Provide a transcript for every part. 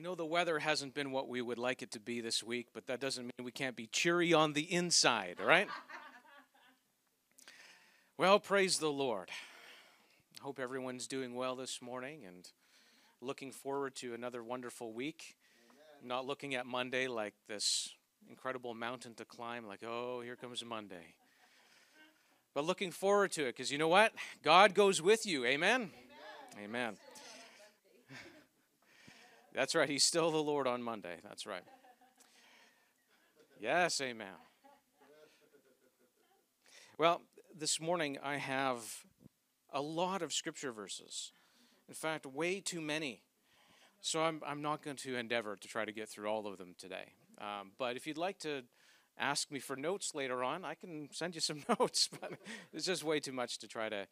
I know the weather hasn't been what we would like it to be this week, but that doesn't mean we can't be cheery on the inside, all right? well, praise the Lord. I hope everyone's doing well this morning and looking forward to another wonderful week. Not looking at Monday like this incredible mountain to climb, like, oh, here comes Monday. But looking forward to it because you know what? God goes with you. Amen. Amen. Amen. That's right. He's still the Lord on Monday. That's right. Yes, amen. Well, this morning I have a lot of scripture verses. In fact, way too many. So I'm, I'm not going to endeavor to try to get through all of them today. Um, but if you'd like to ask me for notes later on, I can send you some notes. But it's just way too much to try to,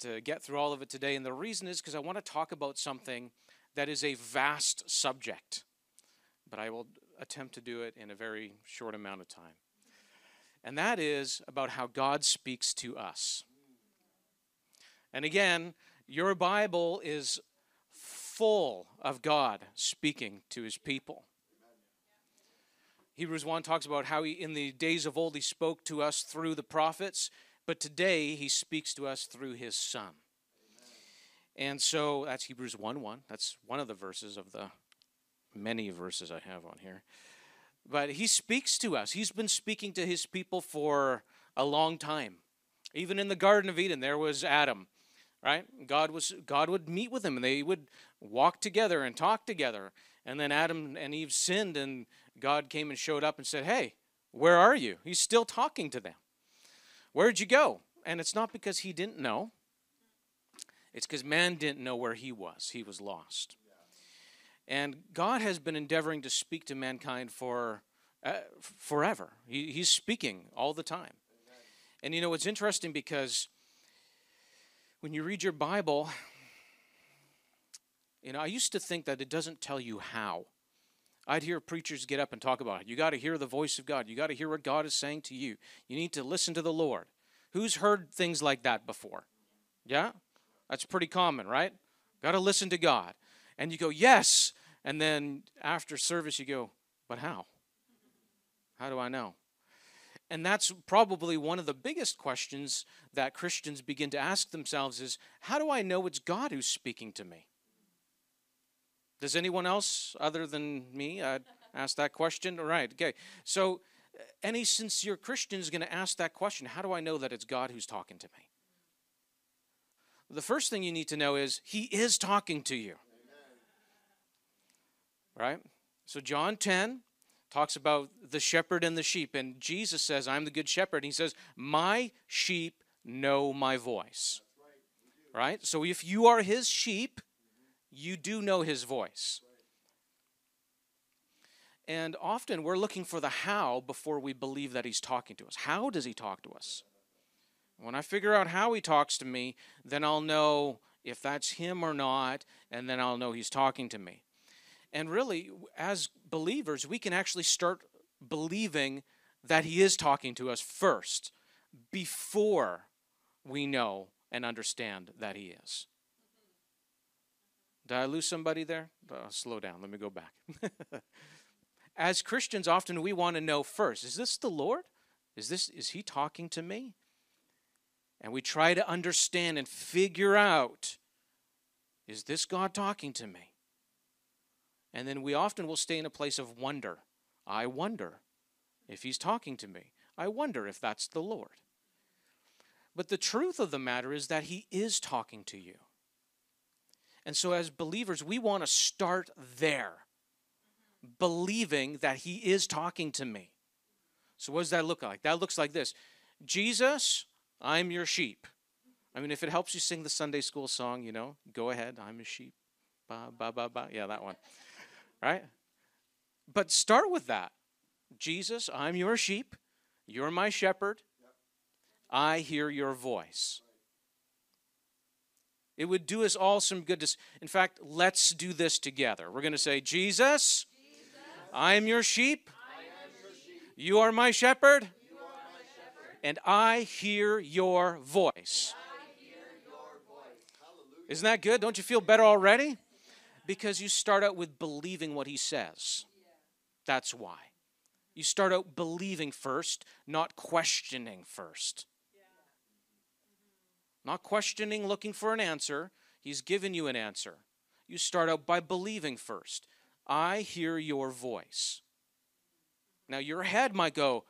to get through all of it today. And the reason is because I want to talk about something that is a vast subject, but I will attempt to do it in a very short amount of time. And that is about how God speaks to us. And again, your Bible is full of God speaking to his people. Hebrews 1 talks about how he, in the days of old, he spoke to us through the prophets, but today he speaks to us through his Son. And so that's Hebrews 1 1. That's one of the verses of the many verses I have on here. But he speaks to us. He's been speaking to his people for a long time. Even in the Garden of Eden, there was Adam, right? God was God would meet with him and they would walk together and talk together. And then Adam and Eve sinned, and God came and showed up and said, Hey, where are you? He's still talking to them. Where'd you go? And it's not because he didn't know, it's because man didn't know where he was, he was lost. And God has been endeavoring to speak to mankind for uh, forever. He, he's speaking all the time. And you know, it's interesting because when you read your Bible, you know, I used to think that it doesn't tell you how. I'd hear preachers get up and talk about it. You got to hear the voice of God. You got to hear what God is saying to you. You need to listen to the Lord. Who's heard things like that before? Yeah? That's pretty common, right? Got to listen to God. And you go, yes. And then after service, you go, but how? How do I know? And that's probably one of the biggest questions that Christians begin to ask themselves is how do I know it's God who's speaking to me? Does anyone else other than me uh, ask that question? All right, okay. So any sincere Christian is going to ask that question How do I know that it's God who's talking to me? The first thing you need to know is He is talking to you. Right? So, John 10 talks about the shepherd and the sheep, and Jesus says, I'm the good shepherd. And he says, My sheep know my voice. Right? So, if you are His sheep, you do know His voice. And often we're looking for the how before we believe that He's talking to us. How does He talk to us? When I figure out how he talks to me, then I'll know if that's him or not, and then I'll know he's talking to me. And really, as believers, we can actually start believing that he is talking to us first before we know and understand that he is. Did I lose somebody there? Uh, slow down. Let me go back. As Christians, often we want to know first: Is this the Lord? Is this is He talking to me? And we try to understand and figure out is this God talking to me? And then we often will stay in a place of wonder. I wonder if He's talking to me. I wonder if that's the Lord. But the truth of the matter is that He is talking to you. And so, as believers, we want to start there, believing that He is talking to me. So, what does that look like? That looks like this Jesus, I'm your sheep. I mean, if it helps you sing the Sunday school song, you know, go ahead. I'm a sheep. Ba, ba, ba, ba. Yeah, that one. Right? But start with that. Jesus, I'm your sheep. You're my shepherd. I hear your voice. It would do us all some good. To, in fact, let's do this together. We're going to say, Jesus, I am your sheep. You are my shepherd. And I hear your voice. Isn't that good? Don't you feel better already? Because you start out with believing what he says. That's why. You start out believing first, not questioning first. Not questioning, looking for an answer. He's given you an answer. You start out by believing first. I hear your voice. Now, your head might go,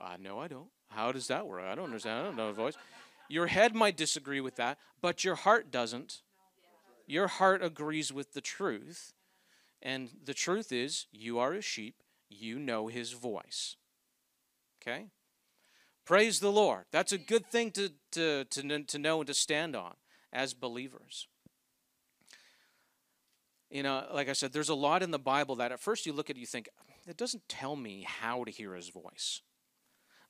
uh, No, I don't. How does that work? I don't understand. I don't know voice. Your head might disagree with that, but your heart doesn't. Your heart agrees with the truth. And the truth is, you are a sheep, you know his voice. Okay? Praise the Lord. That's a good thing to, to, to, to know and to stand on as believers. You know, like I said, there's a lot in the Bible that at first you look at it, you think, it doesn't tell me how to hear his voice.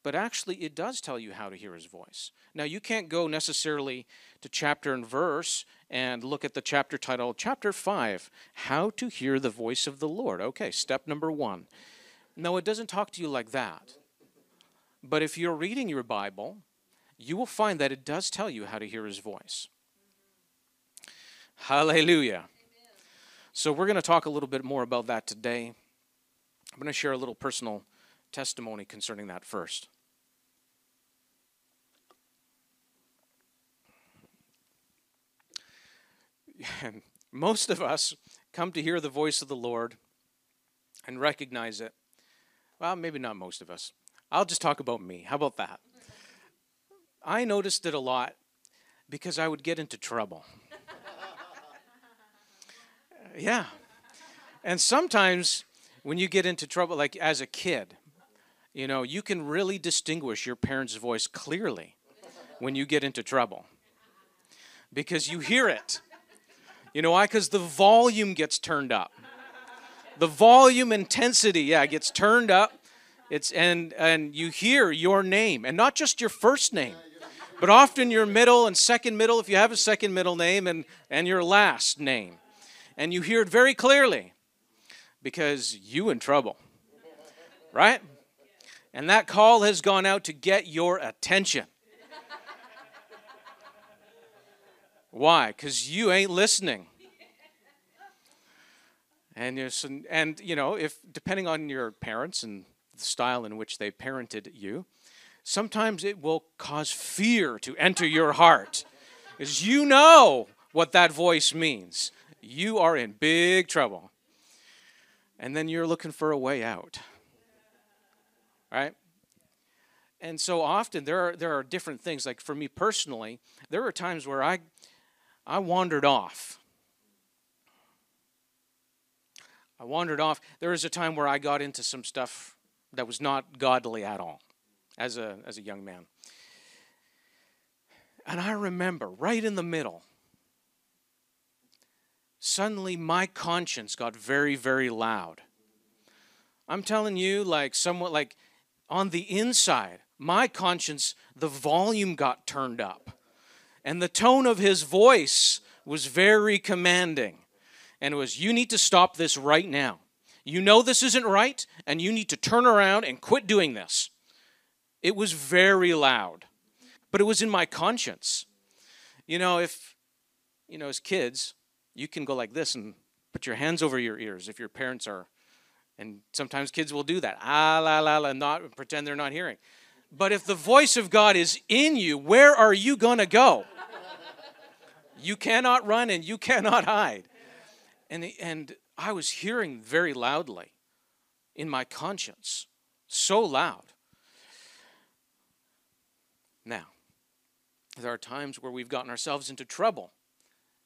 But actually, it does tell you how to hear his voice. Now, you can't go necessarily to chapter and verse and look at the chapter title, Chapter 5 How to Hear the Voice of the Lord. Okay, step number one. No, it doesn't talk to you like that. But if you're reading your Bible, you will find that it does tell you how to hear his voice. Hallelujah. So, we're going to talk a little bit more about that today. I'm going to share a little personal testimony concerning that first. Most of us come to hear the voice of the Lord and recognize it. Well, maybe not most of us. I'll just talk about me. How about that? I noticed it a lot because I would get into trouble. yeah. And sometimes when you get into trouble, like as a kid, you know, you can really distinguish your parents' voice clearly when you get into trouble because you hear it. You know why? Because the volume gets turned up. The volume intensity, yeah, gets turned up it's and and you hear your name and not just your first name, but often your middle and second middle if you have a second middle name and and your last name. And you hear it very clearly because you in trouble. Right? And that call has gone out to get your attention. Why? Cuz you ain't listening. And, and you know, if depending on your parents and the style in which they parented you, sometimes it will cause fear to enter your heart. Because you know what that voice means. You are in big trouble. And then you're looking for a way out. Right? And so often there are there are different things. Like for me personally, there are times where I I wandered off. I wandered off. There was a time where I got into some stuff that was not godly at all as a, as a young man. And I remember right in the middle, suddenly my conscience got very, very loud. I'm telling you, like somewhat like on the inside, my conscience, the volume got turned up. And the tone of his voice was very commanding. And it was, You need to stop this right now. You know this isn't right, and you need to turn around and quit doing this. It was very loud, but it was in my conscience. You know, if, you know, as kids, you can go like this and put your hands over your ears if your parents are, and sometimes kids will do that. Ah, la, la, la, not pretend they're not hearing. But if the voice of God is in you, where are you going to go? You cannot run and you cannot hide. And, and I was hearing very loudly in my conscience, so loud. Now, there are times where we've gotten ourselves into trouble,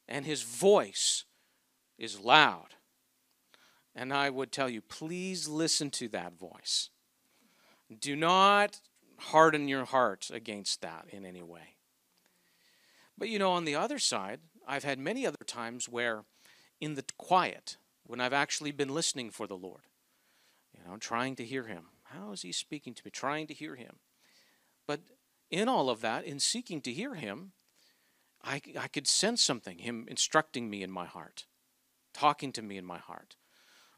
and his voice is loud. And I would tell you, please listen to that voice. Do not harden your heart against that in any way. But you know, on the other side, I've had many other times where, in the quiet, when I've actually been listening for the Lord, you know, trying to hear Him. How is he speaking to me? Trying to hear him. But in all of that, in seeking to hear him, I, I could sense something, him instructing me in my heart, talking to me in my heart.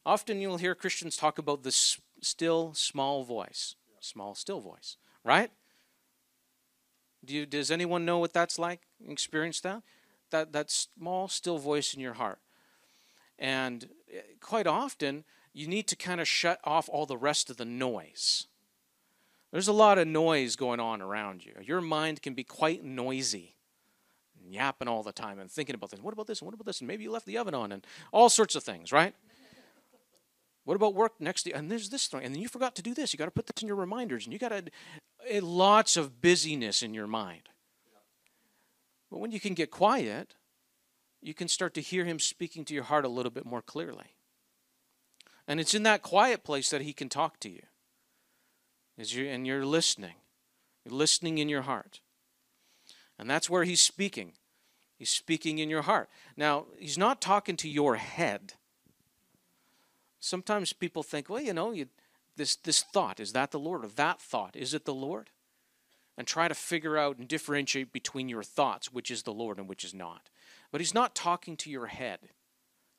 Often you'll hear Christians talk about this still small voice, small still voice, right? Do you, does anyone know what that's like? Experience that? That that small still voice in your heart. And eh, quite often you need to kind of shut off all the rest of the noise. There's a lot of noise going on around you. Your mind can be quite noisy, yapping all the time and thinking about this. What about this? And what about this? And maybe you left the oven on and all sorts of things, right? What about work next to? And there's this thing. And then you forgot to do this. You got to put this in your reminders. And you got to, lots of busyness in your mind. But when you can get quiet, you can start to hear him speaking to your heart a little bit more clearly. And it's in that quiet place that he can talk to you. As you and you're listening. You're listening in your heart. And that's where he's speaking. He's speaking in your heart. Now, he's not talking to your head. Sometimes people think, well, you know, you, this, this thought, is that the Lord? Or that thought, is it the Lord? And try to figure out and differentiate between your thoughts, which is the Lord and which is not. But he's not talking to your head.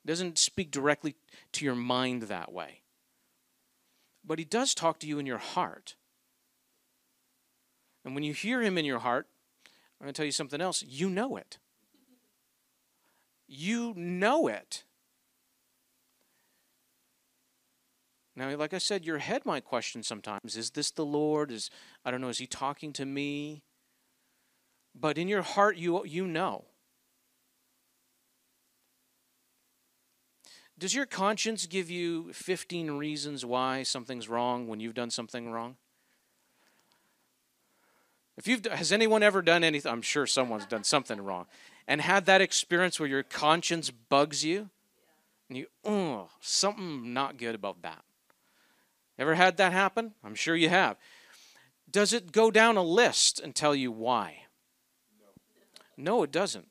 He doesn't speak directly to your mind that way. But he does talk to you in your heart. And when you hear him in your heart, I'm going to tell you something else. You know it. You know it. Now, like I said, your head might question sometimes is this the Lord? Is, I don't know, is he talking to me? But in your heart, you, you know. Does your conscience give you 15 reasons why something's wrong when you've done something wrong? If you've has anyone ever done anything, I'm sure someone's done something wrong, and had that experience where your conscience bugs you, and you, oh, something not good about that. Ever had that happen? I'm sure you have. Does it go down a list and tell you why? No, it doesn't.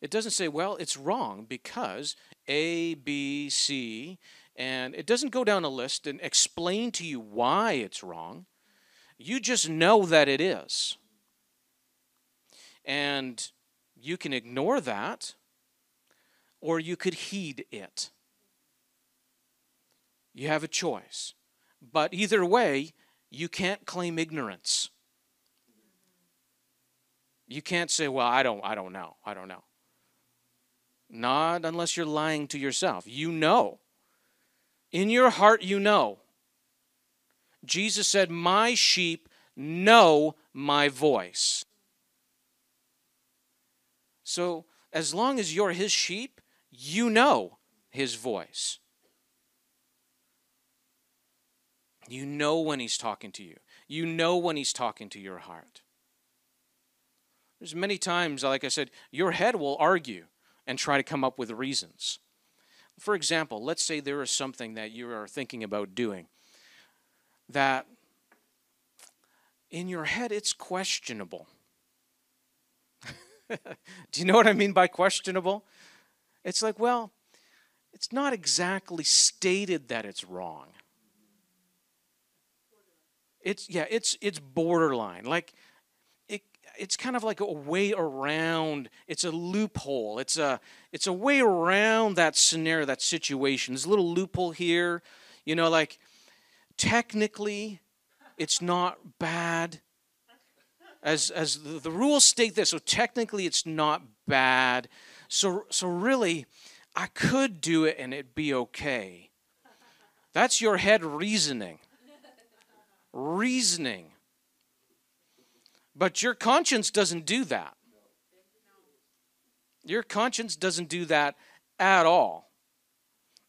It doesn't say, well, it's wrong because A, B, C, and it doesn't go down a list and explain to you why it's wrong. You just know that it is. And you can ignore that, or you could heed it. You have a choice. But either way, you can't claim ignorance. You can't say, "Well, I don't I don't know. I don't know." Not unless you're lying to yourself. You know. In your heart you know. Jesus said, "My sheep know my voice." So, as long as you're his sheep, you know his voice. You know when he's talking to you. You know when he's talking to your heart. There's many times, like I said, your head will argue and try to come up with reasons. For example, let's say there is something that you are thinking about doing that in your head it's questionable. Do you know what I mean by questionable? It's like, well, it's not exactly stated that it's wrong. It's yeah, it's it's borderline. Like it it's kind of like a way around. It's a loophole. It's a it's a way around that scenario, that situation. There's a little loophole here. You know, like technically it's not bad. As as the, the rules state this, so technically it's not bad. So so really I could do it and it'd be okay. That's your head reasoning reasoning. But your conscience doesn't do that. Your conscience doesn't do that at all.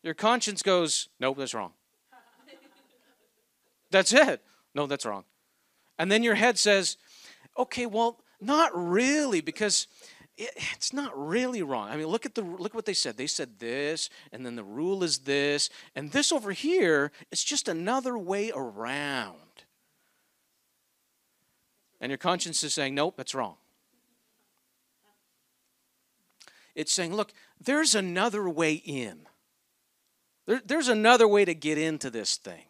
Your conscience goes, nope, that's wrong. That's it. No, that's wrong. And then your head says, okay, well, not really, because it, it's not really wrong. I mean, look at the look what they said. They said this, and then the rule is this, and this over here is just another way around and your conscience is saying, nope, that's wrong. It's saying, look, there's another way in. There, there's another way to get into this thing.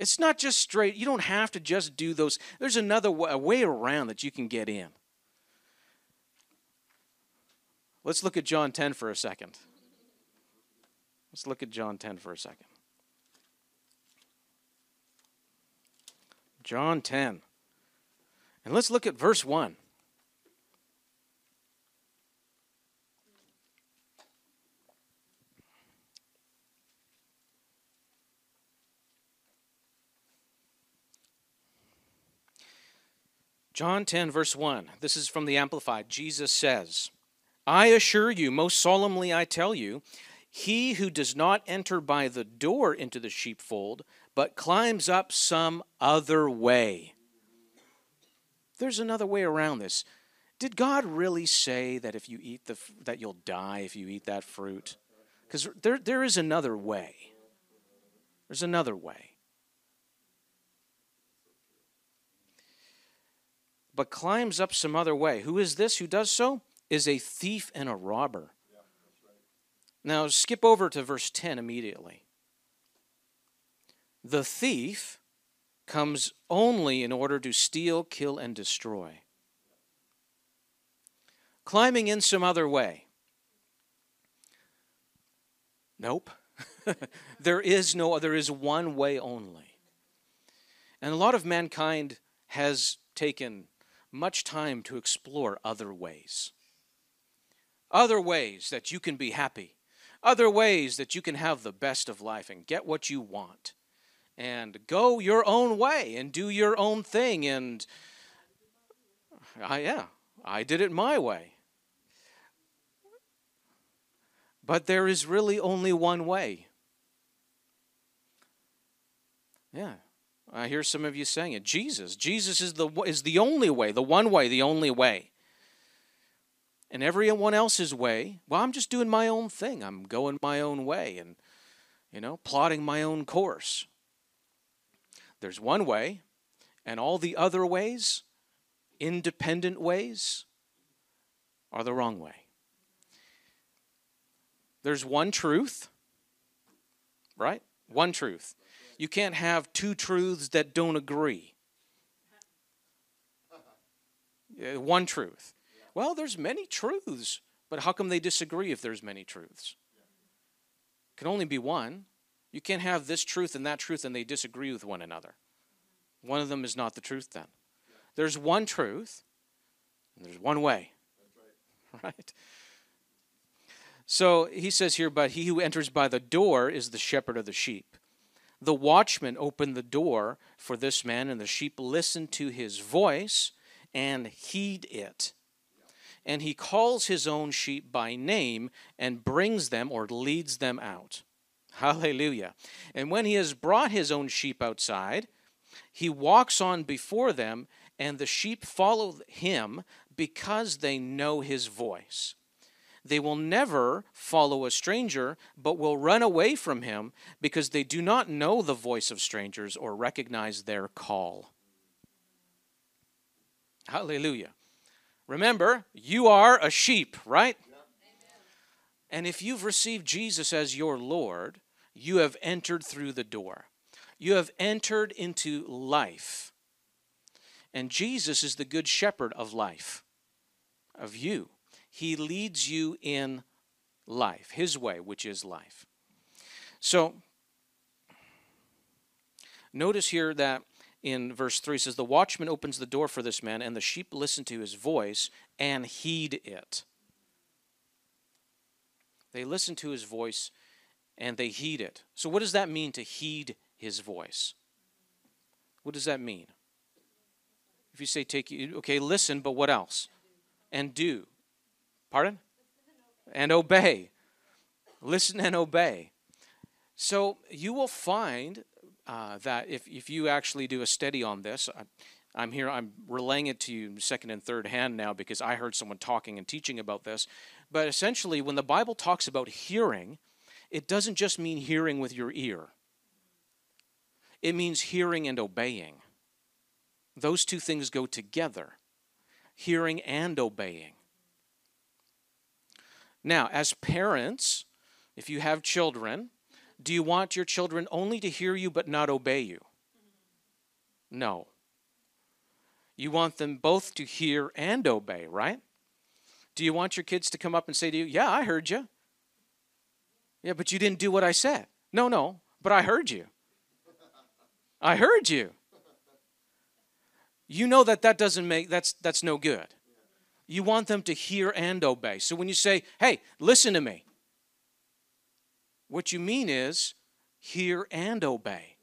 It's not just straight. You don't have to just do those. There's another way, way around that you can get in. Let's look at John 10 for a second. Let's look at John 10 for a second. John 10. And let's look at verse 1. John 10, verse 1. This is from the Amplified. Jesus says, I assure you, most solemnly I tell you, he who does not enter by the door into the sheepfold, but climbs up some other way. There's another way around this. Did God really say that if you eat the that you'll die if you eat that fruit? Because there, there is another way. There's another way. but climbs up some other way. Who is this who does so? Is a thief and a robber. Now skip over to verse 10 immediately. The thief comes only in order to steal, kill, and destroy. Climbing in some other way. Nope. there is no there is one way only. And a lot of mankind has taken much time to explore other ways. Other ways that you can be happy. Other ways that you can have the best of life and get what you want. And go your own way and do your own thing. And I, yeah, I did it my way. But there is really only one way. Yeah, I hear some of you saying it. Jesus. Jesus is the, is the only way, the one way, the only way. And everyone else's way, well, I'm just doing my own thing. I'm going my own way and, you know, plotting my own course. There's one way, and all the other ways, independent ways, are the wrong way. There's one truth, right? One truth. You can't have two truths that don't agree. Uh, one truth. Well, there's many truths, but how come they disagree if there's many truths? Can only be one. You can't have this truth and that truth and they disagree with one another. One of them is not the truth then. There's one truth and there's one way. Right? So he says here, but he who enters by the door is the shepherd of the sheep. The watchman opened the door for this man, and the sheep listened to his voice and heed it. And he calls his own sheep by name and brings them or leads them out. Hallelujah. And when he has brought his own sheep outside, he walks on before them, and the sheep follow him because they know his voice. They will never follow a stranger, but will run away from him because they do not know the voice of strangers or recognize their call. Hallelujah. Remember, you are a sheep, right? And if you've received Jesus as your Lord, you have entered through the door. You have entered into life. And Jesus is the good shepherd of life, of you. He leads you in life, His way, which is life. So, notice here that in verse 3 says, The watchman opens the door for this man, and the sheep listen to his voice and heed it. They listen to his voice and they heed it. So, what does that mean to heed his voice? What does that mean? If you say, take you, okay, listen, but what else? And do. Pardon? And obey. Listen and obey. So you will find uh, that if, if you actually do a study on this, I, I'm here, I'm relaying it to you second and third hand now because I heard someone talking and teaching about this. But essentially, when the Bible talks about hearing, it doesn't just mean hearing with your ear, it means hearing and obeying. Those two things go together hearing and obeying. Now, as parents, if you have children, do you want your children only to hear you but not obey you? No. You want them both to hear and obey, right? Do you want your kids to come up and say to you, Yeah, I heard you? Yeah, but you didn't do what I said. No, no, but I heard you. I heard you. You know that that doesn't make that's that's no good. You want them to hear and obey. So when you say, "Hey, listen to me." What you mean is hear and obey.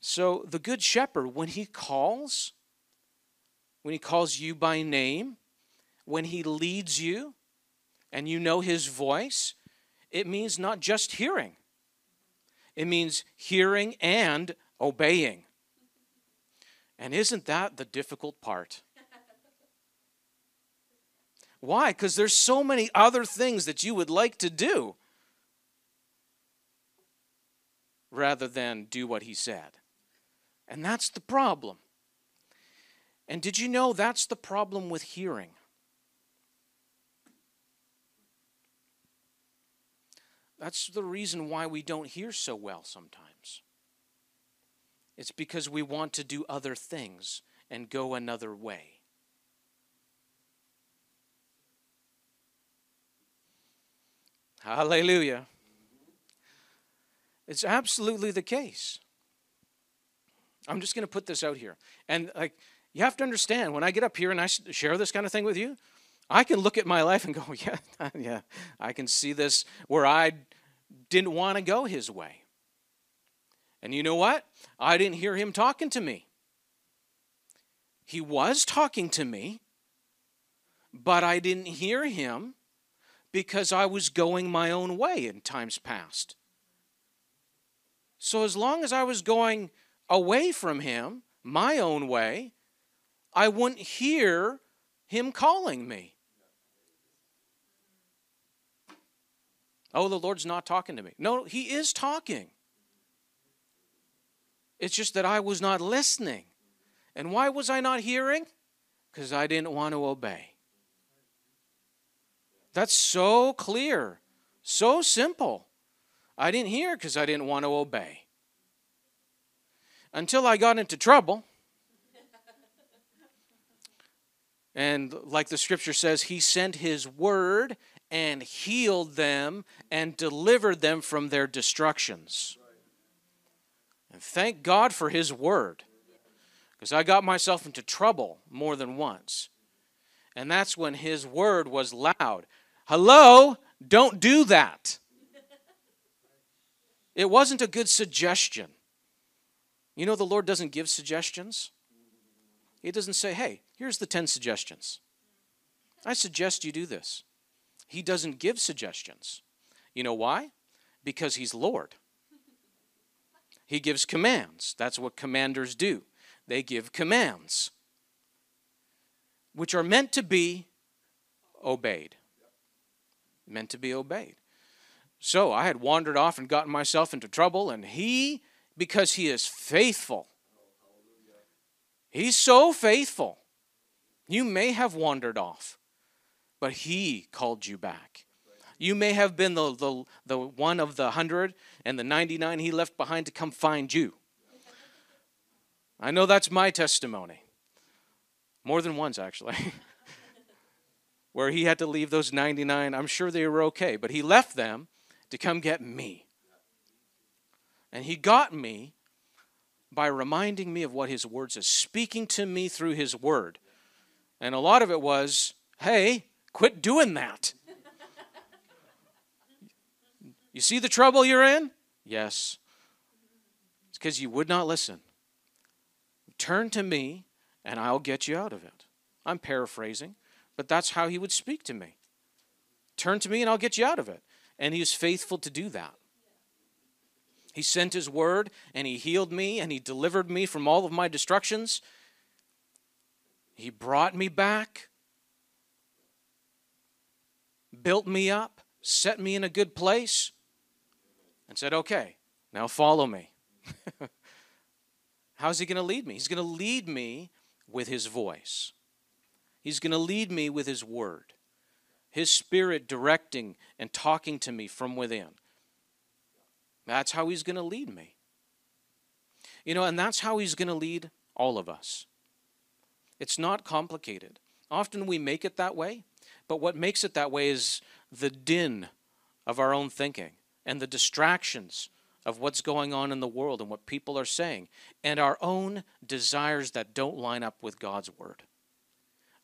So the good shepherd when he calls when he calls you by name, when he leads you and you know his voice, it means not just hearing. It means hearing and obeying. And isn't that the difficult part? Why? Because there's so many other things that you would like to do rather than do what he said. And that's the problem. And did you know that's the problem with hearing? That's the reason why we don't hear so well sometimes. It's because we want to do other things and go another way. Hallelujah. It's absolutely the case. I'm just going to put this out here. And like you have to understand when I get up here and I share this kind of thing with you, I can look at my life and go, yeah, yeah, I can see this where I didn't want to go his way. And you know what? I didn't hear him talking to me. He was talking to me, but I didn't hear him because I was going my own way in times past. So as long as I was going away from him, my own way, I wouldn't hear him calling me. Oh, the Lord's not talking to me. No, he is talking. It's just that I was not listening. And why was I not hearing? Because I didn't want to obey. That's so clear, so simple. I didn't hear because I didn't want to obey. Until I got into trouble. And like the scripture says, he sent his word and healed them and delivered them from their destructions. And thank God for His Word. Because I got myself into trouble more than once. And that's when His Word was loud. Hello, don't do that. It wasn't a good suggestion. You know, the Lord doesn't give suggestions. He doesn't say, hey, here's the 10 suggestions. I suggest you do this. He doesn't give suggestions. You know why? Because He's Lord. He gives commands. That's what commanders do. They give commands, which are meant to be obeyed. Meant to be obeyed. So I had wandered off and gotten myself into trouble, and he, because he is faithful, he's so faithful. You may have wandered off, but he called you back. You may have been the, the, the one of the hundred and the 99 he left behind to come find you. I know that's my testimony. More than once, actually. Where he had to leave those 99. I'm sure they were okay, but he left them to come get me. And he got me by reminding me of what his words is, speaking to me through his word. And a lot of it was, hey, quit doing that. You see the trouble you're in? Yes. It's because you would not listen. Turn to me, and I'll get you out of it. I'm paraphrasing, but that's how he would speak to me. Turn to me, and I'll get you out of it. And he was faithful to do that. He sent his word, and he healed me, and he delivered me from all of my destructions. He brought me back, built me up, set me in a good place and said, Okay, now follow me. How's he going to lead me? He's going to lead me with his voice, he's going to lead me with his word, his spirit directing and talking to me from within. That's how he's going to lead me. You know, and that's how He's going to lead all of us. It's not complicated. Often we make it that way, but what makes it that way is the din of our own thinking and the distractions of what's going on in the world and what people are saying and our own desires that don't line up with God's word.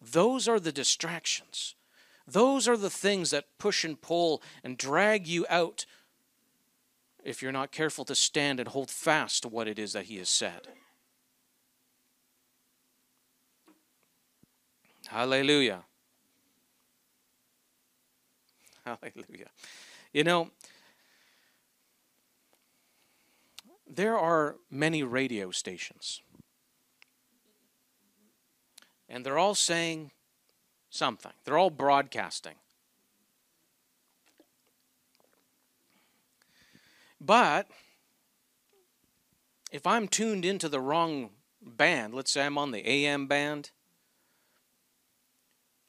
Those are the distractions. Those are the things that push and pull and drag you out if you're not careful to stand and hold fast to what it is that He has said. Hallelujah. Hallelujah. You know, there are many radio stations, and they're all saying something, they're all broadcasting. But if I'm tuned into the wrong band, let's say I'm on the AM band,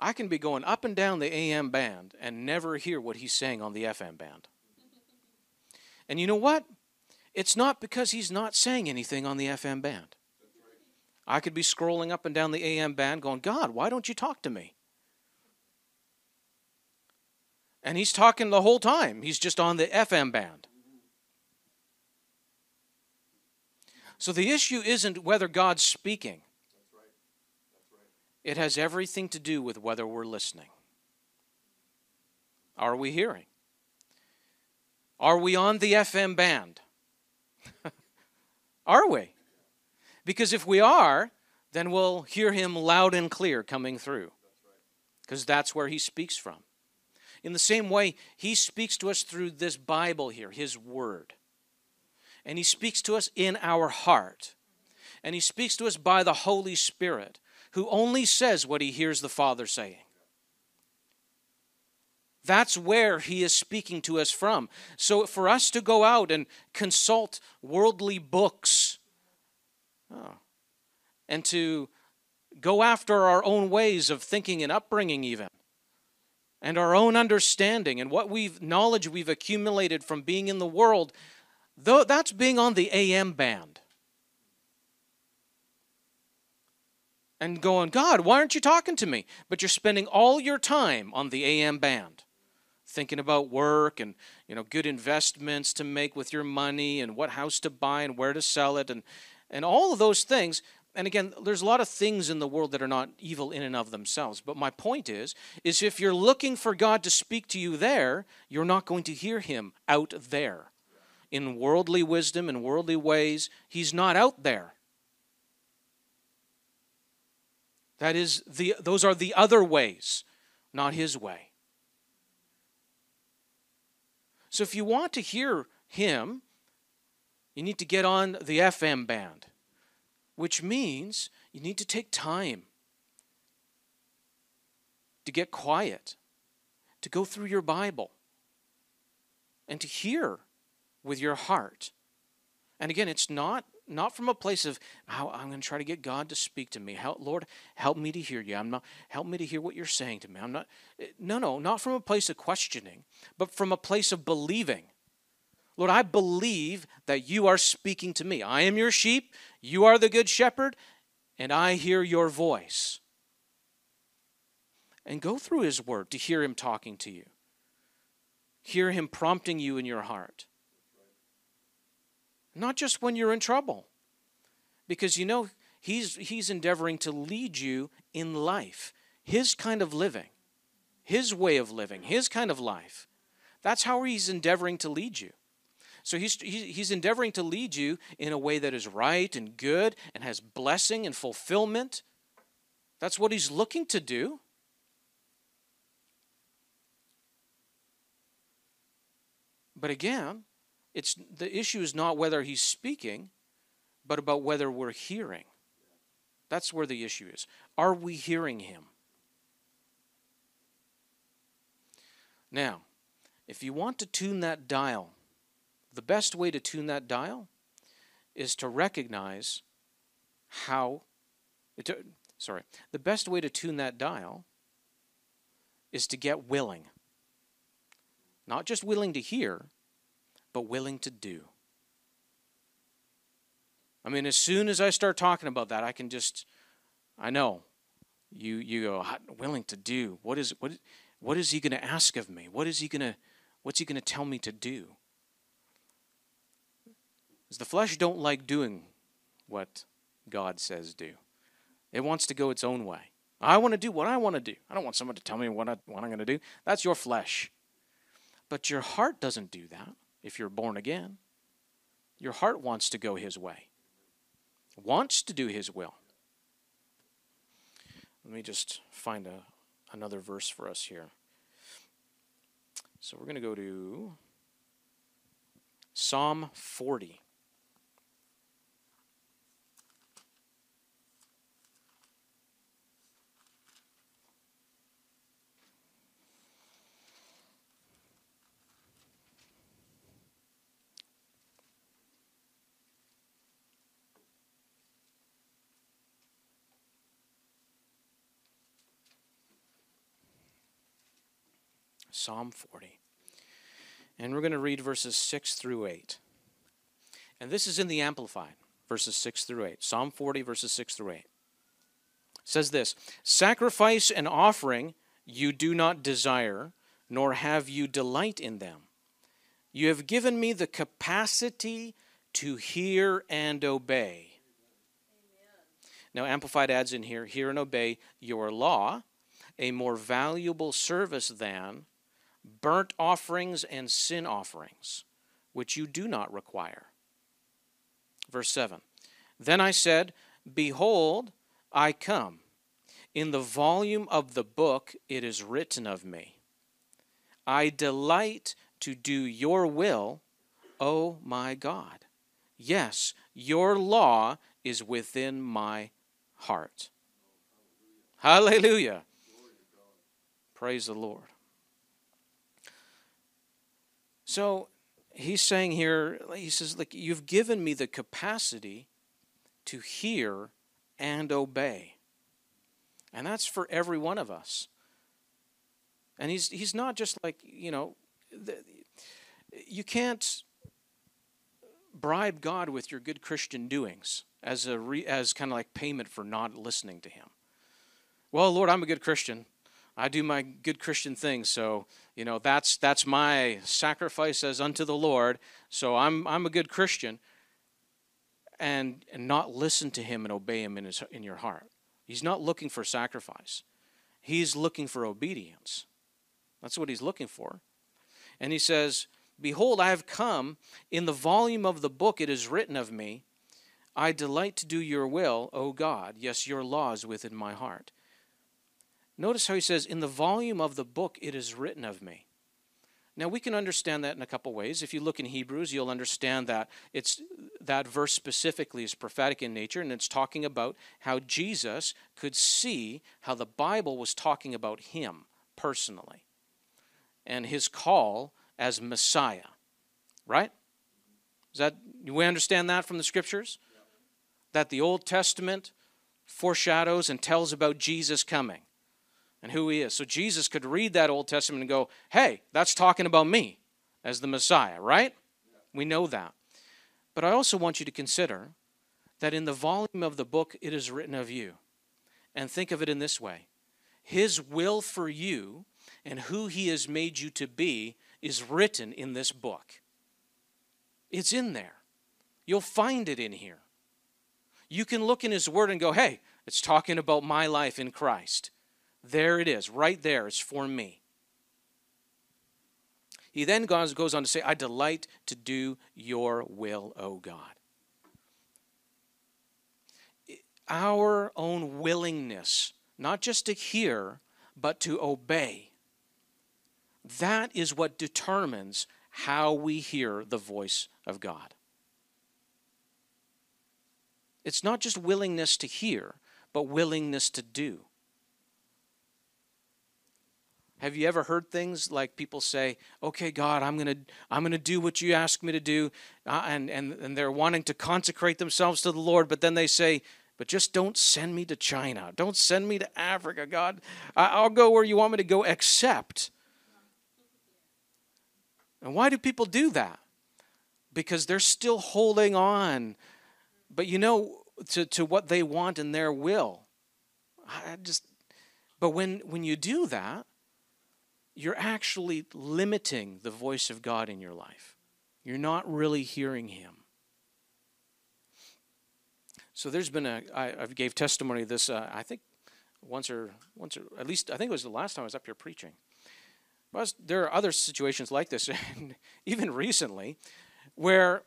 I can be going up and down the AM band and never hear what he's saying on the FM band. And you know what? It's not because he's not saying anything on the FM band. I could be scrolling up and down the AM band going, God, why don't you talk to me? And he's talking the whole time. He's just on the FM band. So the issue isn't whether God's speaking, it has everything to do with whether we're listening. Are we hearing? Are we on the FM band? are we? Because if we are, then we'll hear him loud and clear coming through. Because that's where he speaks from. In the same way, he speaks to us through this Bible here, his word. And he speaks to us in our heart. And he speaks to us by the Holy Spirit who only says what he hears the Father saying. That's where he is speaking to us from. So for us to go out and consult worldly books oh, and to go after our own ways of thinking and upbringing, even, and our own understanding and what we've knowledge we've accumulated from being in the world, though that's being on the AM band. And going, God, why aren't you talking to me? But you're spending all your time on the AM band, thinking about work and you know good investments to make with your money and what house to buy and where to sell it and and all of those things. And again, there's a lot of things in the world that are not evil in and of themselves. But my point is, is if you're looking for God to speak to you there, you're not going to hear him out there. In worldly wisdom and worldly ways, he's not out there. That is the those are the other ways, not his way. So if you want to hear him, you need to get on the FM band, which means you need to take time to get quiet, to go through your Bible, and to hear with your heart. And again, it's not not from a place of how I'm going to try to get God to speak to me. Help, Lord, help me to hear you. I'm not help me to hear what you're saying to me. I'm not eh, no, no, not from a place of questioning, but from a place of believing. Lord, I believe that you are speaking to me. I am your sheep, you are the good shepherd, and I hear your voice. And go through his word to hear him talking to you. Hear him prompting you in your heart. Not just when you're in trouble. Because you know, he's, he's endeavoring to lead you in life, his kind of living, his way of living, his kind of life. That's how he's endeavoring to lead you. So he's, he's endeavoring to lead you in a way that is right and good and has blessing and fulfillment. That's what he's looking to do. But again, it's the issue is not whether he's speaking, but about whether we're hearing. That's where the issue is. Are we hearing him? Now, if you want to tune that dial, the best way to tune that dial is to recognize how to, sorry, the best way to tune that dial is to get willing. Not just willing to hear, but willing to do. I mean, as soon as I start talking about that, I can just, I know, you you go ah, willing to do. What is what what is he going to ask of me? What is he going to what's he going to tell me to do? Because the flesh don't like doing what God says do. It wants to go its own way. I want to do what I want to do. I don't want someone to tell me what, I, what I'm going to do. That's your flesh. But your heart doesn't do that if you're born again. Your heart wants to go His way, wants to do His will. Let me just find a, another verse for us here. So we're going to go to Psalm 40. Psalm 40. And we're going to read verses 6 through 8. And this is in the Amplified, verses 6 through 8. Psalm 40, verses 6 through 8. It says this Sacrifice and offering you do not desire, nor have you delight in them. You have given me the capacity to hear and obey. Now, Amplified adds in here, hear and obey your law, a more valuable service than burnt offerings and sin offerings, which you do not require. Verse 7 Then I said, Behold, I come. In the volume of the book it is written of me. I delight to do your will, O my God. Yes, your law is within my heart. Hallelujah. Praise the Lord. So he's saying here, he says, like, you've given me the capacity to hear and obey. And that's for every one of us. And he's, he's not just like, you know, the, you can't bribe God with your good Christian doings as, a re, as kind of like payment for not listening to him. Well, Lord, I'm a good Christian. I do my good Christian things, so you know that's that's my sacrifice as unto the Lord. So I'm I'm a good Christian, and and not listen to Him and obey Him in his in your heart. He's not looking for sacrifice. He's looking for obedience. That's what He's looking for. And He says, "Behold, I have come. In the volume of the book it is written of me." I delight to do your will, O God. Yes, your law is within my heart. Notice how he says, In the volume of the book it is written of me. Now we can understand that in a couple ways. If you look in Hebrews, you'll understand that it's that verse specifically is prophetic in nature and it's talking about how Jesus could see how the Bible was talking about him personally and his call as Messiah. Right? Is that do we understand that from the scriptures? That the Old Testament foreshadows and tells about Jesus coming and who he is. So Jesus could read that Old Testament and go, hey, that's talking about me as the Messiah, right? We know that. But I also want you to consider that in the volume of the book, it is written of you. And think of it in this way His will for you and who He has made you to be is written in this book. It's in there. You'll find it in here. You can look in His Word and go, hey, it's talking about my life in Christ. There it is, right there. It's for me. He then goes, goes on to say, I delight to do your will, O God. Our own willingness, not just to hear, but to obey, that is what determines how we hear the voice of God. It's not just willingness to hear, but willingness to do. Have you ever heard things like people say, "Okay, God, I'm gonna I'm gonna do what you ask me to do," uh, and and and they're wanting to consecrate themselves to the Lord, but then they say, "But just don't send me to China. Don't send me to Africa, God. I'll go where you want me to go, except." And why do people do that? Because they're still holding on but you know, to, to what they want and their will. I just, but when, when you do that, you're actually limiting the voice of God in your life. You're not really hearing Him. So there's been a I, I gave testimony this. Uh, I think once or once or at least I think it was the last time I was up here preaching. But there are other situations like this, and even recently, where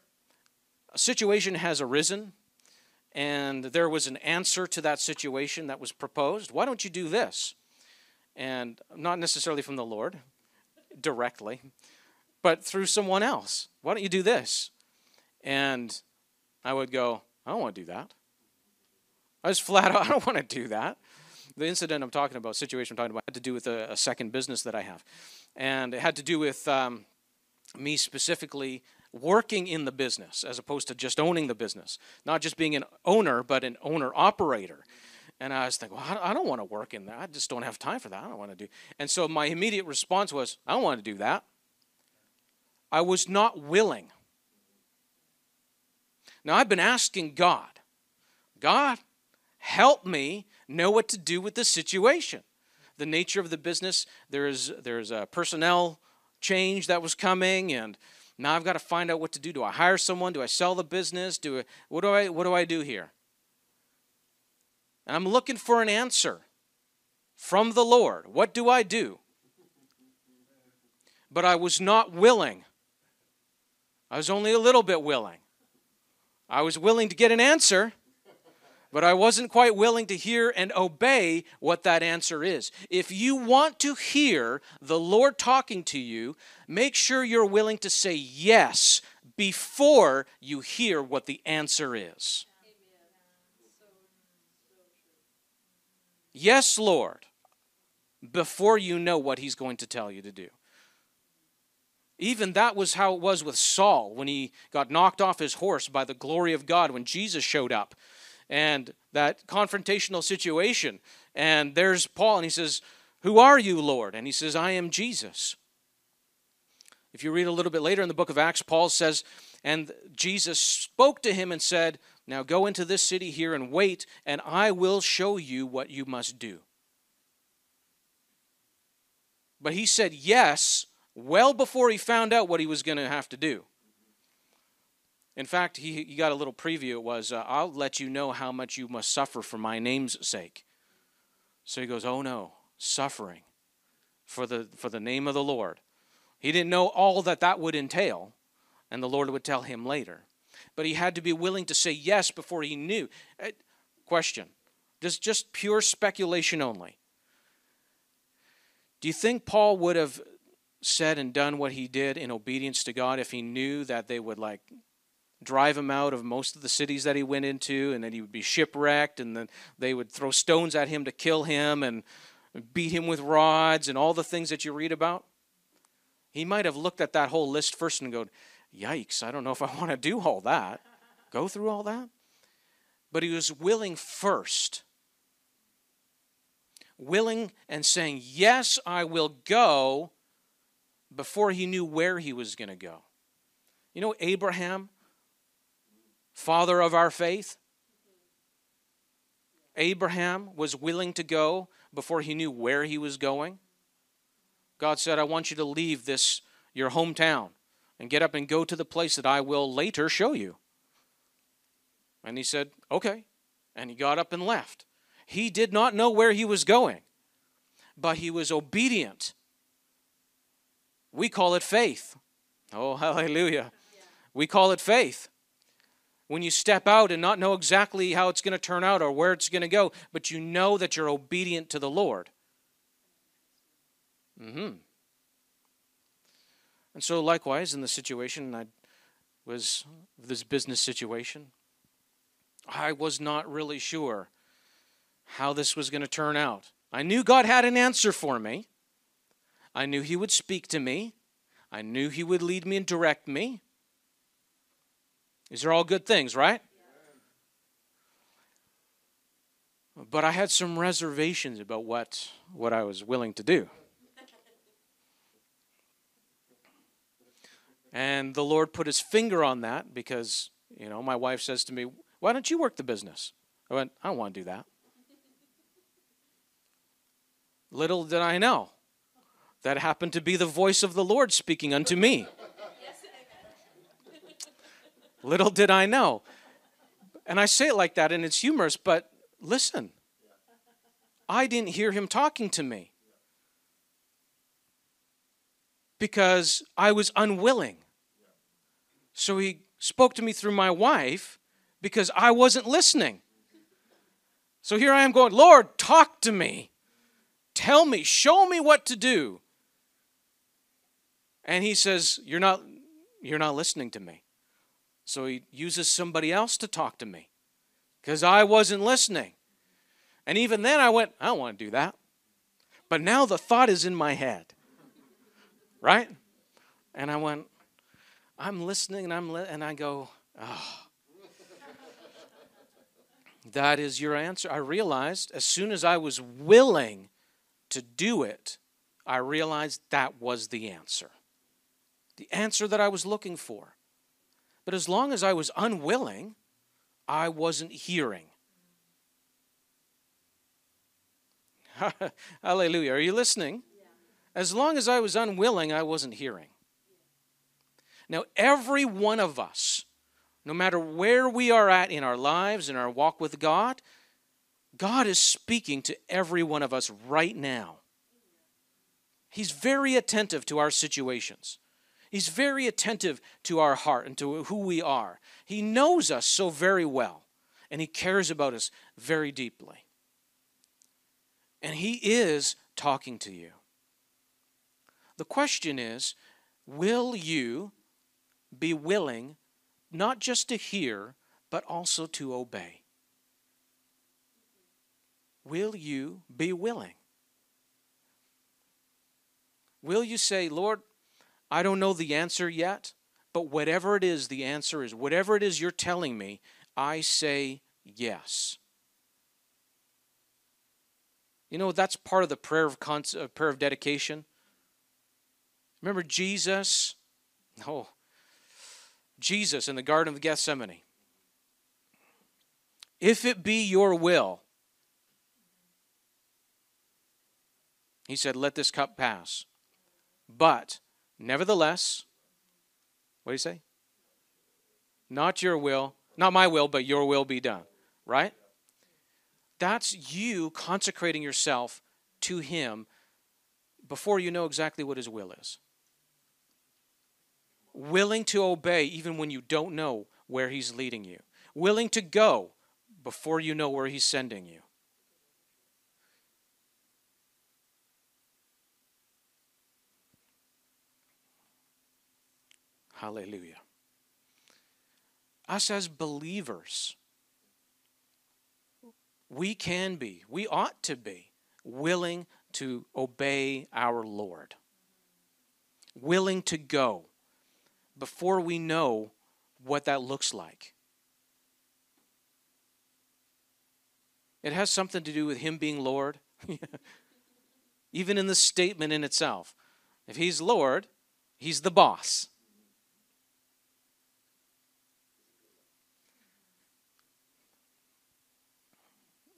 a situation has arisen and there was an answer to that situation that was proposed. Why don't you do this? And not necessarily from the Lord directly, but through someone else. Why don't you do this? And I would go, I don't want to do that. I was flat out, I don't want to do that. The incident I'm talking about, situation I'm talking about, had to do with a, a second business that I have. And it had to do with um, me specifically working in the business as opposed to just owning the business. Not just being an owner, but an owner operator. And I was thinking, well, I don't want to work in that. I just don't have time for that. I don't want to do. And so my immediate response was, I don't want to do that. I was not willing. Now I've been asking God, God, help me know what to do with this situation. The nature of the business, there's there's a personnel change that was coming and now I've got to find out what to do. Do I hire someone? Do I sell the business? Do I, what do I what do I do here? And I'm looking for an answer from the Lord. What do I do? But I was not willing. I was only a little bit willing. I was willing to get an answer, but I wasn't quite willing to hear and obey what that answer is. If you want to hear the Lord talking to you, make sure you're willing to say yes before you hear what the answer is. Yes, Lord, before you know what He's going to tell you to do. Even that was how it was with Saul when he got knocked off his horse by the glory of God when Jesus showed up and that confrontational situation. And there's Paul, and he says, Who are you, Lord? And he says, I am Jesus. If you read a little bit later in the book of Acts, Paul says, And Jesus spoke to him and said, Now go into this city here and wait, and I will show you what you must do. But he said yes well before he found out what he was going to have to do. In fact, he, he got a little preview. It was, uh, I'll let you know how much you must suffer for my name's sake. So he goes, Oh no, suffering for the, for the name of the Lord. He didn't know all that that would entail, and the Lord would tell him later. But he had to be willing to say yes before he knew. Uh, question Just, just pure speculation only. Do you think Paul would have said and done what he did in obedience to God if he knew that they would like drive him out of most of the cities that he went into, and that he would be shipwrecked, and then they would throw stones at him to kill him and beat him with rods and all the things that you read about. He might have looked at that whole list first and go, Yikes, I don't know if I want to do all that. Go through all that. But he was willing first. Willing and saying, Yes, I will go, before he knew where he was going to go. You know, Abraham father of our faith. Abraham was willing to go before he knew where he was going. God said, I want you to leave this, your hometown, and get up and go to the place that I will later show you. And he said, Okay. And he got up and left. He did not know where he was going, but he was obedient. We call it faith. Oh, hallelujah. We call it faith when you step out and not know exactly how it's going to turn out or where it's going to go, but you know that you're obedient to the Lord. Mm-hmm. And so, likewise, in the situation I was this business situation, I was not really sure how this was going to turn out. I knew God had an answer for me. I knew He would speak to me. I knew He would lead me and direct me. These are all good things, right? But I had some reservations about what, what I was willing to do. And the Lord put his finger on that because, you know, my wife says to me, Why don't you work the business? I went, I don't want to do that. Little did I know that happened to be the voice of the Lord speaking unto me. Little did I know. And I say it like that, and it's humorous, but listen, I didn't hear him talking to me because I was unwilling. So he spoke to me through my wife because I wasn't listening. So here I am going, Lord, talk to me. Tell me, show me what to do. And he says, You're not you're not listening to me. So he uses somebody else to talk to me. Because I wasn't listening. And even then I went, I don't want to do that. But now the thought is in my head. Right? And I went, I'm listening and I'm li- and I go, oh. that is your answer. I realized as soon as I was willing to do it, I realized that was the answer. The answer that I was looking for. But as long as I was unwilling, I wasn't hearing. Hallelujah. Are you listening? As long as I was unwilling, I wasn't hearing. Now, every one of us, no matter where we are at in our lives, in our walk with God, God is speaking to every one of us right now. He's very attentive to our situations. He's very attentive to our heart and to who we are. He knows us so very well, and He cares about us very deeply. And He is talking to you. The question is will you be willing not just to hear, but also to obey? Will you be willing? Will you say, Lord, I don't know the answer yet, but whatever it is, the answer is whatever it is you're telling me, I say yes. You know, that's part of the prayer of, uh, prayer of dedication. Remember Jesus? Oh, Jesus in the Garden of Gethsemane. If it be your will, he said, let this cup pass. But, nevertheless, what do you say? Not your will, not my will, but your will be done. Right? That's you consecrating yourself to Him before you know exactly what His will is. Willing to obey even when you don't know where He's leading you. Willing to go before you know where He's sending you. Hallelujah. Us as believers, we can be, we ought to be willing to obey our Lord, willing to go before we know what that looks like. It has something to do with Him being Lord, even in the statement in itself. If He's Lord, He's the boss.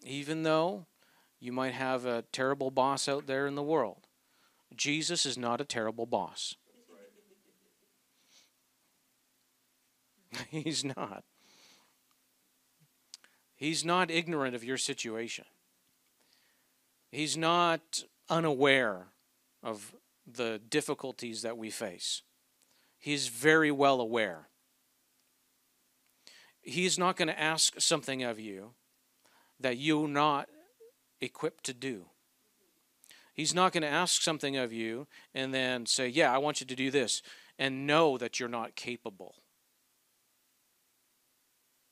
even though you might have a terrible boss out there in the world, Jesus is not a terrible boss. He's not. He's not ignorant of your situation. He's not unaware of the difficulties that we face. He's very well aware. He's not going to ask something of you that you're not equipped to do. He's not going to ask something of you and then say, Yeah, I want you to do this, and know that you're not capable.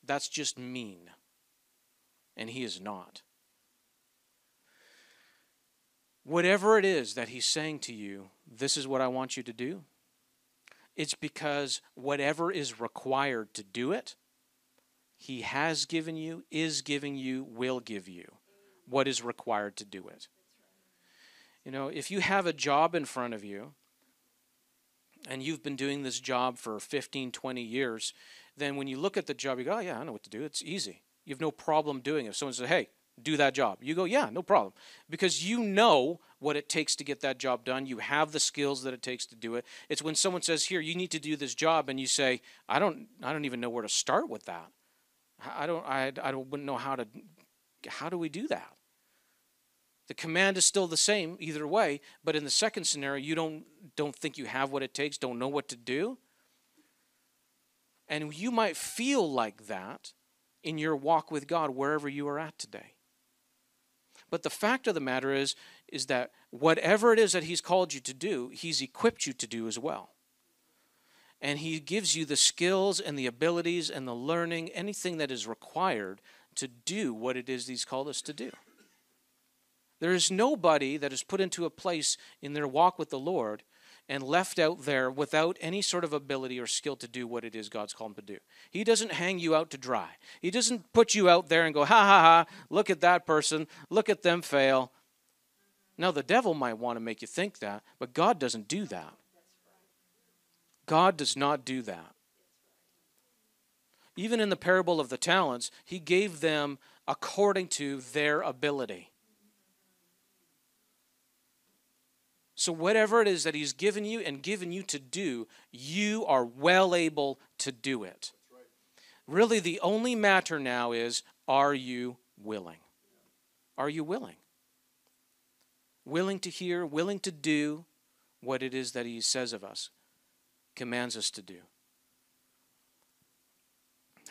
That's just mean. And he is not. Whatever it is that he's saying to you, this is what I want you to do, it's because whatever is required to do it, he has given you, is giving you, will give you what is required to do it. You know, if you have a job in front of you and you've been doing this job for 15, 20 years, then when you look at the job, you go, oh, yeah, I know what to do. It's easy. You have no problem doing it. If someone says, hey, do that job, you go, yeah, no problem. Because you know what it takes to get that job done. You have the skills that it takes to do it. It's when someone says, here, you need to do this job, and you say, I don't, I don't even know where to start with that. I don't, I, I don't, wouldn't know how to, how do we do that? The command is still the same either way, but in the second scenario, you don't don't think you have what it takes, don't know what to do. And you might feel like that in your walk with God wherever you are at today. But the fact of the matter is is that whatever it is that he's called you to do, he's equipped you to do as well. And he gives you the skills and the abilities and the learning, anything that is required to do what it is he's called us to do. There is nobody that is put into a place in their walk with the Lord and left out there without any sort of ability or skill to do what it is God's called him to do. He doesn't hang you out to dry. He doesn't put you out there and go, ha ha ha, look at that person, look at them fail. Now, the devil might want to make you think that, but God doesn't do that. God does not do that. Even in the parable of the talents, he gave them according to their ability. So, whatever it is that He's given you and given you to do, you are well able to do it. Really, the only matter now is are you willing? Are you willing? Willing to hear, willing to do what it is that He says of us, commands us to do.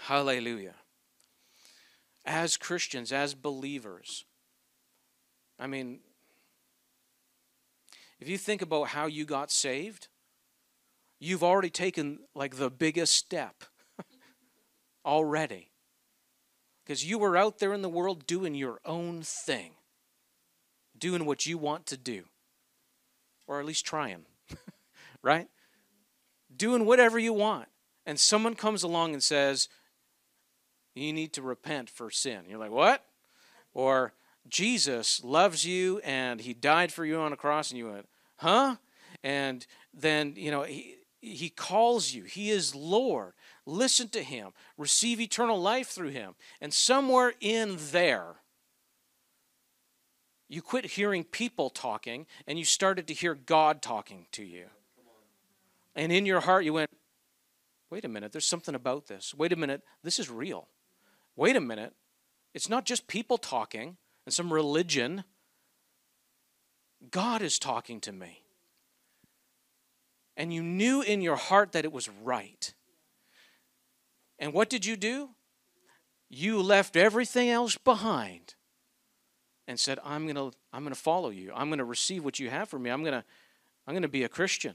Hallelujah. As Christians, as believers, I mean, if you think about how you got saved, you've already taken like the biggest step already. Because you were out there in the world doing your own thing, doing what you want to do, or at least trying, right? Doing whatever you want. And someone comes along and says, You need to repent for sin. You're like, What? Or, Jesus loves you and he died for you on a cross, and you went, huh? And then, you know, he, he calls you. He is Lord. Listen to him. Receive eternal life through him. And somewhere in there, you quit hearing people talking and you started to hear God talking to you. And in your heart, you went, wait a minute, there's something about this. Wait a minute, this is real. Wait a minute, it's not just people talking and some religion. God is talking to me. And you knew in your heart that it was right. And what did you do? You left everything else behind and said, I'm going to I'm going to follow you. I'm going to receive what you have for me. I'm going to I'm going to be a Christian.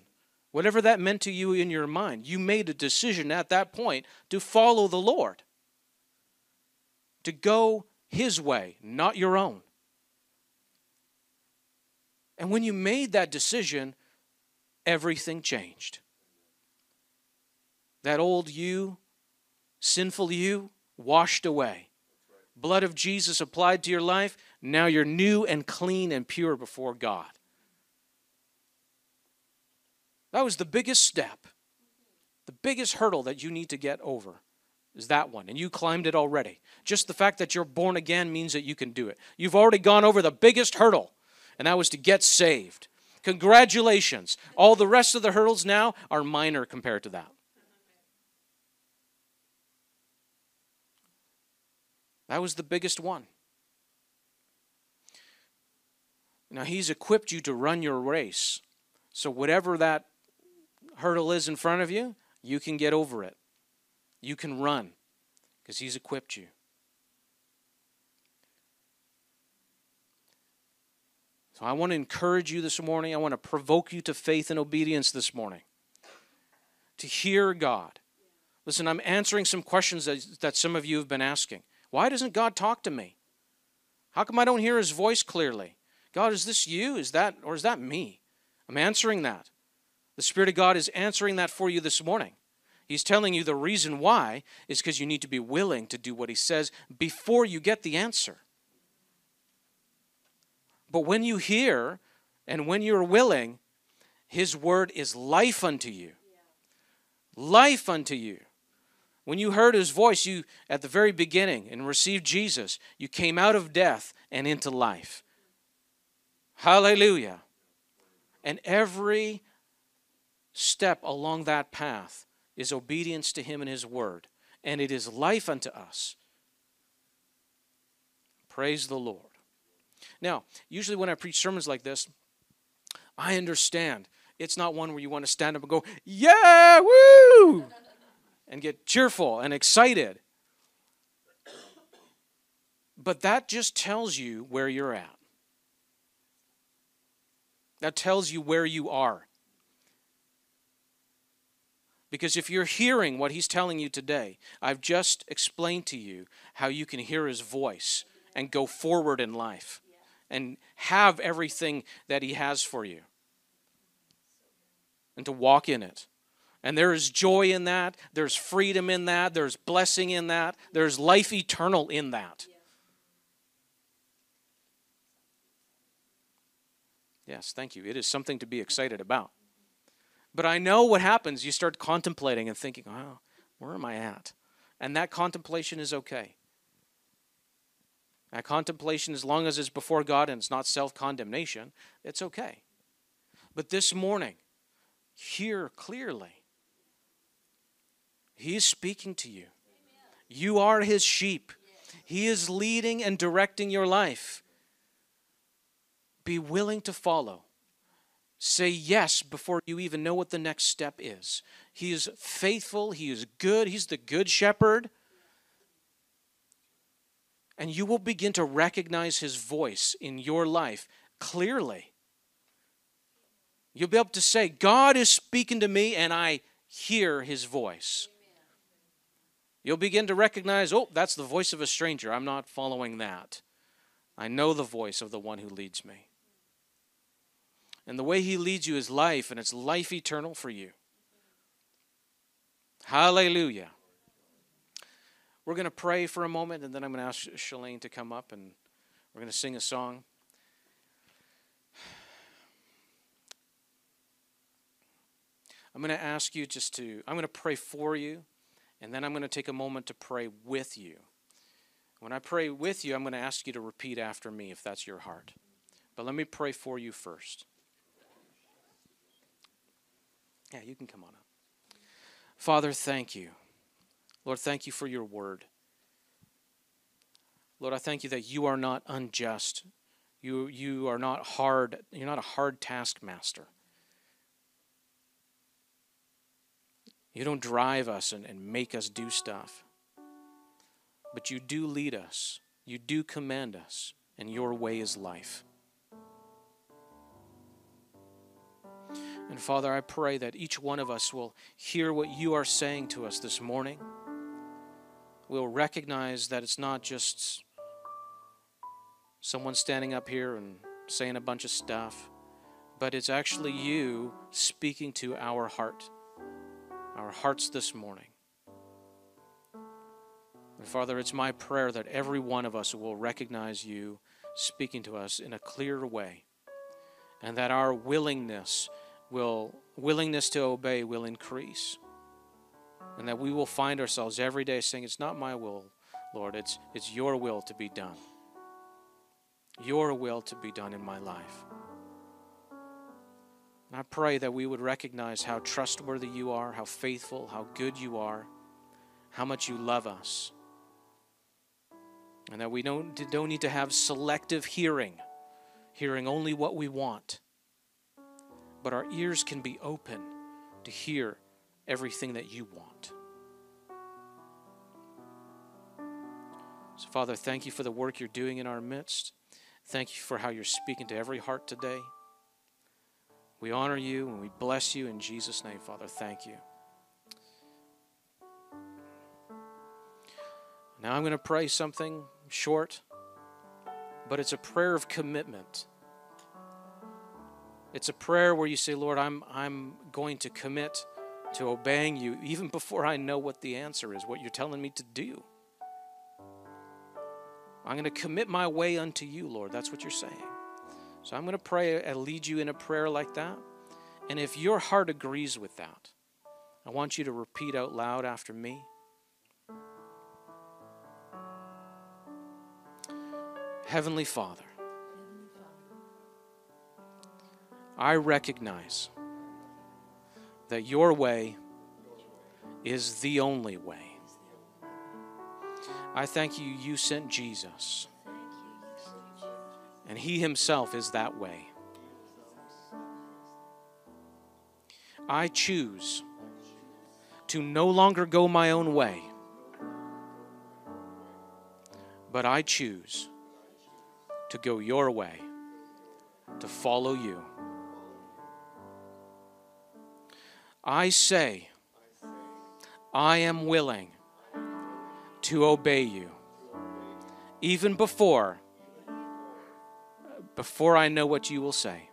Whatever that meant to you in your mind, you made a decision at that point to follow the Lord. To go his way, not your own. And when you made that decision, everything changed. That old you, sinful you, washed away. Blood of Jesus applied to your life. Now you're new and clean and pure before God. That was the biggest step, the biggest hurdle that you need to get over is that one. And you climbed it already. Just the fact that you're born again means that you can do it. You've already gone over the biggest hurdle, and that was to get saved. Congratulations. All the rest of the hurdles now are minor compared to that. That was the biggest one. Now, He's equipped you to run your race. So, whatever that hurdle is in front of you, you can get over it. You can run because He's equipped you. So I want to encourage you this morning. I want to provoke you to faith and obedience this morning. To hear God. Listen, I'm answering some questions that, that some of you have been asking. Why doesn't God talk to me? How come I don't hear his voice clearly? God, is this you? Is that or is that me? I'm answering that. The Spirit of God is answering that for you this morning. He's telling you the reason why is because you need to be willing to do what he says before you get the answer. But when you hear and when you're willing, His word is life unto you. Life unto you. When you heard his voice, you at the very beginning and received Jesus, you came out of death and into life. Hallelujah. And every step along that path is obedience to him and his word, and it is life unto us. Praise the Lord. Now, usually when I preach sermons like this, I understand it's not one where you want to stand up and go, Yeah, woo! and get cheerful and excited. But that just tells you where you're at. That tells you where you are. Because if you're hearing what he's telling you today, I've just explained to you how you can hear his voice and go forward in life and have everything that he has for you and to walk in it. And there is joy in that. There's freedom in that. There's blessing in that. There's life eternal in that. Yes, thank you. It is something to be excited about. But I know what happens. You start contemplating and thinking, oh, where am I at? And that contemplation is okay. That contemplation, as long as it's before God and it's not self condemnation, it's okay. But this morning, hear clearly he is speaking to you. You are his sheep. He is leading and directing your life. Be willing to follow. Say yes before you even know what the next step is. He is faithful. He is good. He's the good shepherd. And you will begin to recognize his voice in your life clearly. You'll be able to say, God is speaking to me, and I hear his voice. You'll begin to recognize, oh, that's the voice of a stranger. I'm not following that. I know the voice of the one who leads me. And the way he leads you is life, and it's life eternal for you. Hallelujah. We're going to pray for a moment, and then I'm going to ask Shalane to come up, and we're going to sing a song. I'm going to ask you just to, I'm going to pray for you. And then I'm going to take a moment to pray with you. When I pray with you, I'm going to ask you to repeat after me if that's your heart. But let me pray for you first. Yeah, you can come on up. Father, thank you. Lord, thank you for your word. Lord, I thank you that you are not unjust. You, you are not hard. You're not a hard taskmaster. You don't drive us and, and make us do stuff. But you do lead us, you do command us, and your way is life. And Father, I pray that each one of us will hear what you are saying to us this morning. We'll recognize that it's not just someone standing up here and saying a bunch of stuff, but it's actually you speaking to our heart our hearts this morning. And Father, it's my prayer that every one of us will recognize you speaking to us in a clear way, and that our willingness will willingness to obey will increase. And that we will find ourselves every day saying, It's not my will, Lord, it's, it's your will to be done. Your will to be done in my life. And I pray that we would recognize how trustworthy you are, how faithful, how good you are, how much you love us. And that we don't, don't need to have selective hearing, hearing only what we want. But our ears can be open to hear everything that you want. So, Father, thank you for the work you're doing in our midst. Thank you for how you're speaking to every heart today. We honor you and we bless you in Jesus' name, Father. Thank you. Now I'm going to pray something short, but it's a prayer of commitment. It's a prayer where you say, Lord, I'm, I'm going to commit to obeying you even before I know what the answer is, what you're telling me to do. I'm going to commit my way unto you, Lord. That's what you're saying. So I'm going to pray and lead you in a prayer like that. And if your heart agrees with that, I want you to repeat out loud after me. Heavenly Father, I recognize that your way is the only way. I thank you, you sent Jesus, and he himself is that way. I choose to no longer go my own way, but I choose to go your way, to follow you. I say, I am willing to obey you, even before before I know what you will say.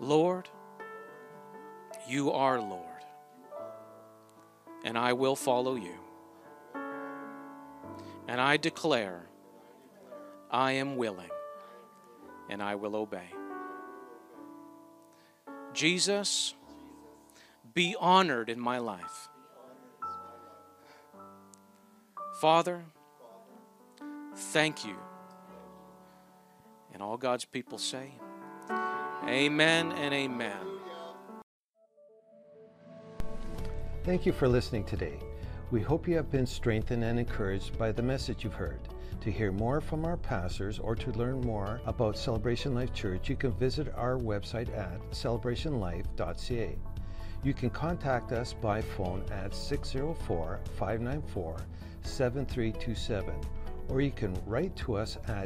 Lord, you are Lord, and I will follow you. And I declare, I am willing, and I will obey. Jesus, be honored in my life. Father, thank you. And all God's people say, Amen and amen. Thank you for listening today. We hope you have been strengthened and encouraged by the message you've heard. To hear more from our pastors or to learn more about Celebration Life Church, you can visit our website at celebrationlife.ca. You can contact us by phone at 604 594 7327, or you can write to us at